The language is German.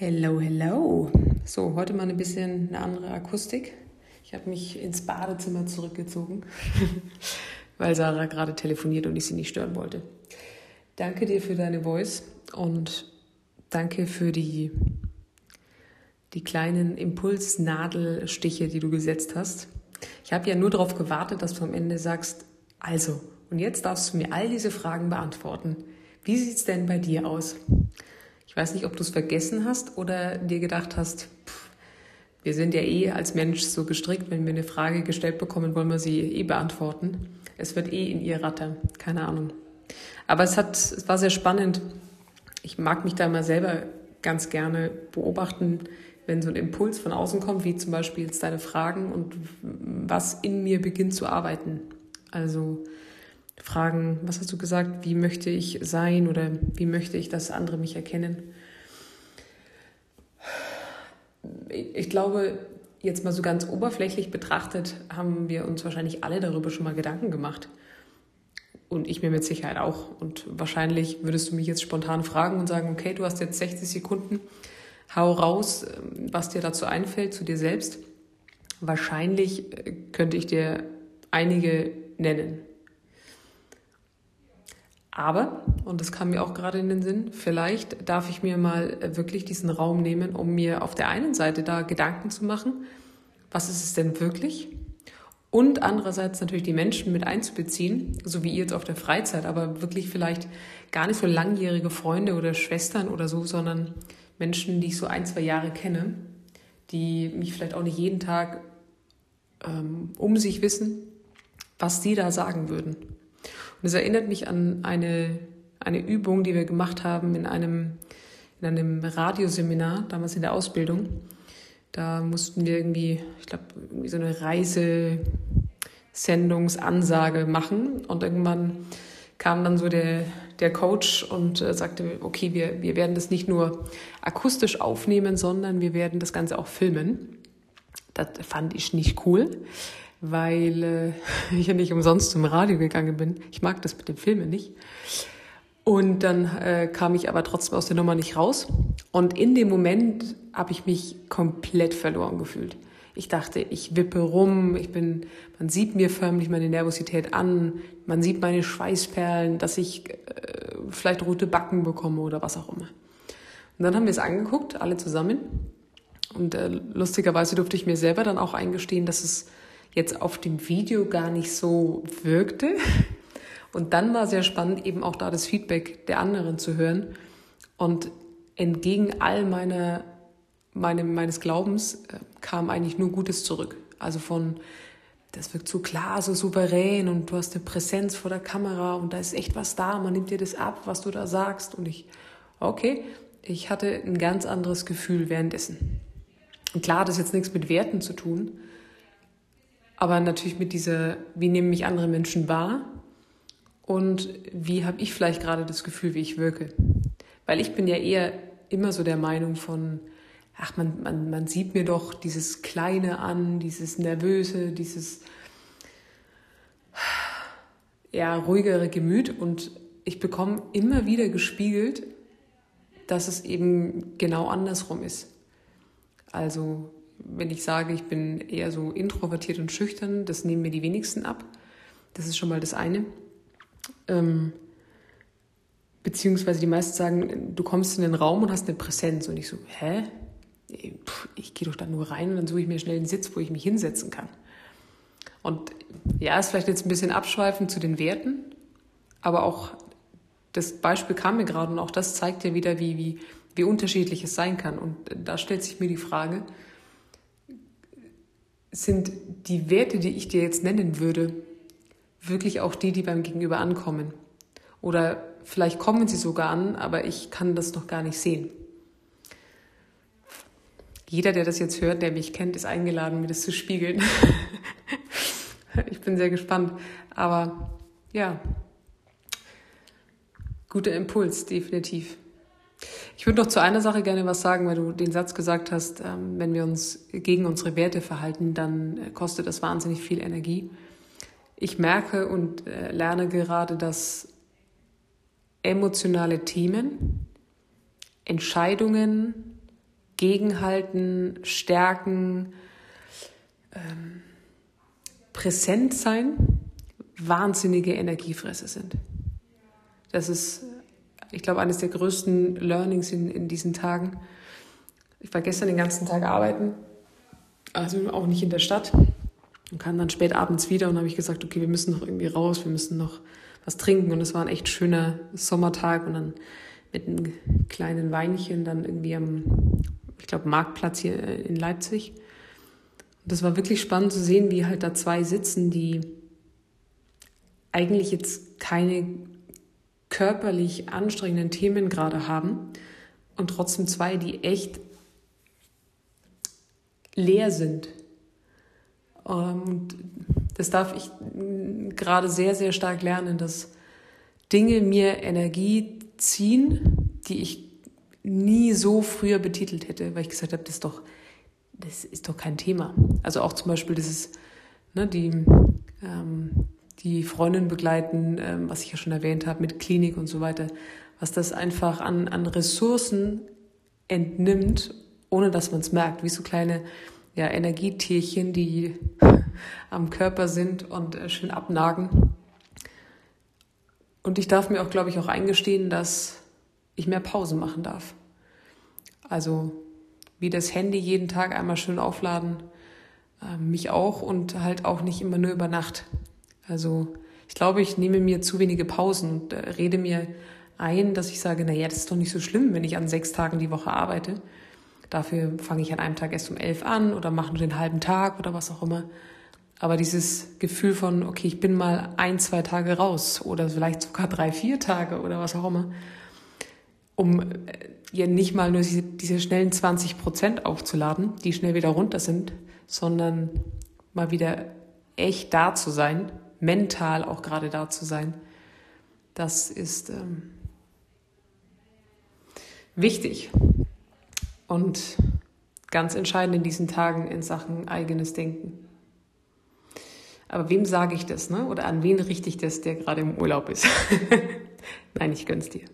Hello, hello. So, heute mal ein bisschen eine andere Akustik. Ich habe mich ins Badezimmer zurückgezogen, weil Sarah gerade telefoniert und ich sie nicht stören wollte. Danke dir für deine Voice und danke für die, die kleinen Impulsnadelstiche, die du gesetzt hast. Ich habe ja nur darauf gewartet, dass du am Ende sagst, also, und jetzt darfst du mir all diese Fragen beantworten. Wie sieht es denn bei dir aus? Weiß nicht, ob du es vergessen hast oder dir gedacht hast, wir sind ja eh als Mensch so gestrickt, wenn wir eine Frage gestellt bekommen, wollen wir sie eh beantworten. Es wird eh in ihr rattern, keine Ahnung. Aber es hat, es war sehr spannend. Ich mag mich da mal selber ganz gerne beobachten, wenn so ein Impuls von außen kommt, wie zum Beispiel jetzt deine Fragen und was in mir beginnt zu arbeiten. Also fragen, was hast du gesagt, wie möchte ich sein oder wie möchte ich, dass andere mich erkennen. Ich glaube, jetzt mal so ganz oberflächlich betrachtet, haben wir uns wahrscheinlich alle darüber schon mal Gedanken gemacht. Und ich mir mit Sicherheit auch. Und wahrscheinlich würdest du mich jetzt spontan fragen und sagen, okay, du hast jetzt 60 Sekunden, hau raus, was dir dazu einfällt, zu dir selbst. Wahrscheinlich äh, könnte ich dir einige nennen. Aber, und das kam mir auch gerade in den Sinn, vielleicht darf ich mir mal wirklich diesen Raum nehmen, um mir auf der einen Seite da Gedanken zu machen, was ist es denn wirklich? Und andererseits natürlich die Menschen mit einzubeziehen, so wie ihr jetzt auf der Freizeit, aber wirklich vielleicht gar nicht so langjährige Freunde oder Schwestern oder so, sondern Menschen, die ich so ein, zwei Jahre kenne, die mich vielleicht auch nicht jeden Tag ähm, um sich wissen, was die da sagen würden. Und es erinnert mich an eine, eine Übung, die wir gemacht haben in einem, in einem Radioseminar, damals in der Ausbildung. Da mussten wir irgendwie, ich glaube, so eine Reisesendungsansage machen. Und irgendwann kam dann so der, der Coach und äh, sagte, okay, wir, wir werden das nicht nur akustisch aufnehmen, sondern wir werden das Ganze auch filmen. Das fand ich nicht cool weil äh, ich ja nicht umsonst zum Radio gegangen bin. Ich mag das mit den Filmen nicht. Und dann äh, kam ich aber trotzdem aus der Nummer nicht raus. Und in dem Moment habe ich mich komplett verloren gefühlt. Ich dachte, ich wippe rum, ich bin, man sieht mir förmlich meine Nervosität an, man sieht meine Schweißperlen, dass ich äh, vielleicht rote Backen bekomme oder was auch immer. Und dann haben wir es angeguckt, alle zusammen. Und äh, lustigerweise durfte ich mir selber dann auch eingestehen, dass es jetzt auf dem Video gar nicht so wirkte. Und dann war sehr spannend, eben auch da das Feedback der anderen zu hören. Und entgegen all meiner, meinem, meines Glaubens äh, kam eigentlich nur Gutes zurück. Also von, das wirkt so klar, so souverän und du hast eine Präsenz vor der Kamera und da ist echt was da, man nimmt dir das ab, was du da sagst. Und ich, okay, ich hatte ein ganz anderes Gefühl währenddessen. Und klar, das hat jetzt nichts mit Werten zu tun, aber natürlich mit dieser, wie nehmen mich andere Menschen wahr und wie habe ich vielleicht gerade das Gefühl, wie ich wirke. Weil ich bin ja eher immer so der Meinung von, ach, man, man, man sieht mir doch dieses Kleine an, dieses Nervöse, dieses ja, ruhigere Gemüt und ich bekomme immer wieder gespiegelt, dass es eben genau andersrum ist. Also wenn ich sage, ich bin eher so introvertiert und schüchtern, das nehmen mir die wenigsten ab. Das ist schon mal das eine. Ähm, beziehungsweise die meisten sagen, du kommst in den Raum und hast eine Präsenz. Und ich so, hä? Ich gehe doch da nur rein und dann suche ich mir schnell einen Sitz, wo ich mich hinsetzen kann. Und ja, ist vielleicht jetzt ein bisschen abschweifend zu den Werten, aber auch das Beispiel kam mir gerade und auch das zeigt ja wieder, wie, wie, wie unterschiedlich es sein kann. Und da stellt sich mir die Frage, sind die Werte, die ich dir jetzt nennen würde, wirklich auch die, die beim Gegenüber ankommen. Oder vielleicht kommen sie sogar an, aber ich kann das noch gar nicht sehen. Jeder, der das jetzt hört, der mich kennt, ist eingeladen, mir das zu spiegeln. ich bin sehr gespannt. Aber ja, guter Impuls, definitiv. Ich würde noch zu einer Sache gerne was sagen, weil du den Satz gesagt hast, ähm, wenn wir uns gegen unsere Werte verhalten, dann äh, kostet das wahnsinnig viel Energie. Ich merke und äh, lerne gerade, dass emotionale Themen, Entscheidungen, gegenhalten, stärken, ähm, präsent sein, wahnsinnige Energiefresse sind. Das ist, ich glaube, eines der größten Learnings in, in diesen Tagen. Ich war gestern den ganzen Tag arbeiten, also auch nicht in der Stadt und kam dann spät abends wieder und habe ich gesagt, okay, wir müssen noch irgendwie raus, wir müssen noch was trinken und es war ein echt schöner Sommertag und dann mit einem kleinen Weinchen dann irgendwie am, ich glaube, Marktplatz hier in Leipzig. Und das war wirklich spannend zu sehen, wie halt da zwei sitzen, die eigentlich jetzt keine körperlich anstrengenden Themen gerade haben und trotzdem zwei, die echt leer sind. Und das darf ich gerade sehr, sehr stark lernen, dass Dinge mir Energie ziehen, die ich nie so früher betitelt hätte, weil ich gesagt habe, das ist doch, das ist doch kein Thema. Also auch zum Beispiel dieses, ne, die, ähm, die Freundin begleiten, ähm, was ich ja schon erwähnt habe, mit Klinik und so weiter, was das einfach an, an Ressourcen entnimmt, ohne dass man es merkt, wie so kleine ja, Energietierchen, die am Körper sind und äh, schön abnagen. Und ich darf mir auch, glaube ich, auch eingestehen, dass ich mehr Pausen machen darf. Also wie das Handy jeden Tag einmal schön aufladen, äh, mich auch und halt auch nicht immer nur über Nacht. Also ich glaube, ich nehme mir zu wenige Pausen und äh, rede mir ein, dass ich sage, naja, das ist doch nicht so schlimm, wenn ich an sechs Tagen die Woche arbeite. Dafür fange ich an einem Tag erst um elf an oder mache nur den halben Tag oder was auch immer. Aber dieses Gefühl von, okay, ich bin mal ein, zwei Tage raus oder vielleicht sogar drei, vier Tage oder was auch immer, um äh, ja nicht mal nur diese, diese schnellen 20 Prozent aufzuladen, die schnell wieder runter sind, sondern mal wieder echt da zu sein, mental auch gerade da zu sein, das ist ähm, wichtig und ganz entscheidend in diesen Tagen in Sachen eigenes Denken. Aber wem sage ich das, ne? Oder an wen richte ich das, der gerade im Urlaub ist? Nein, ich gönn's dir.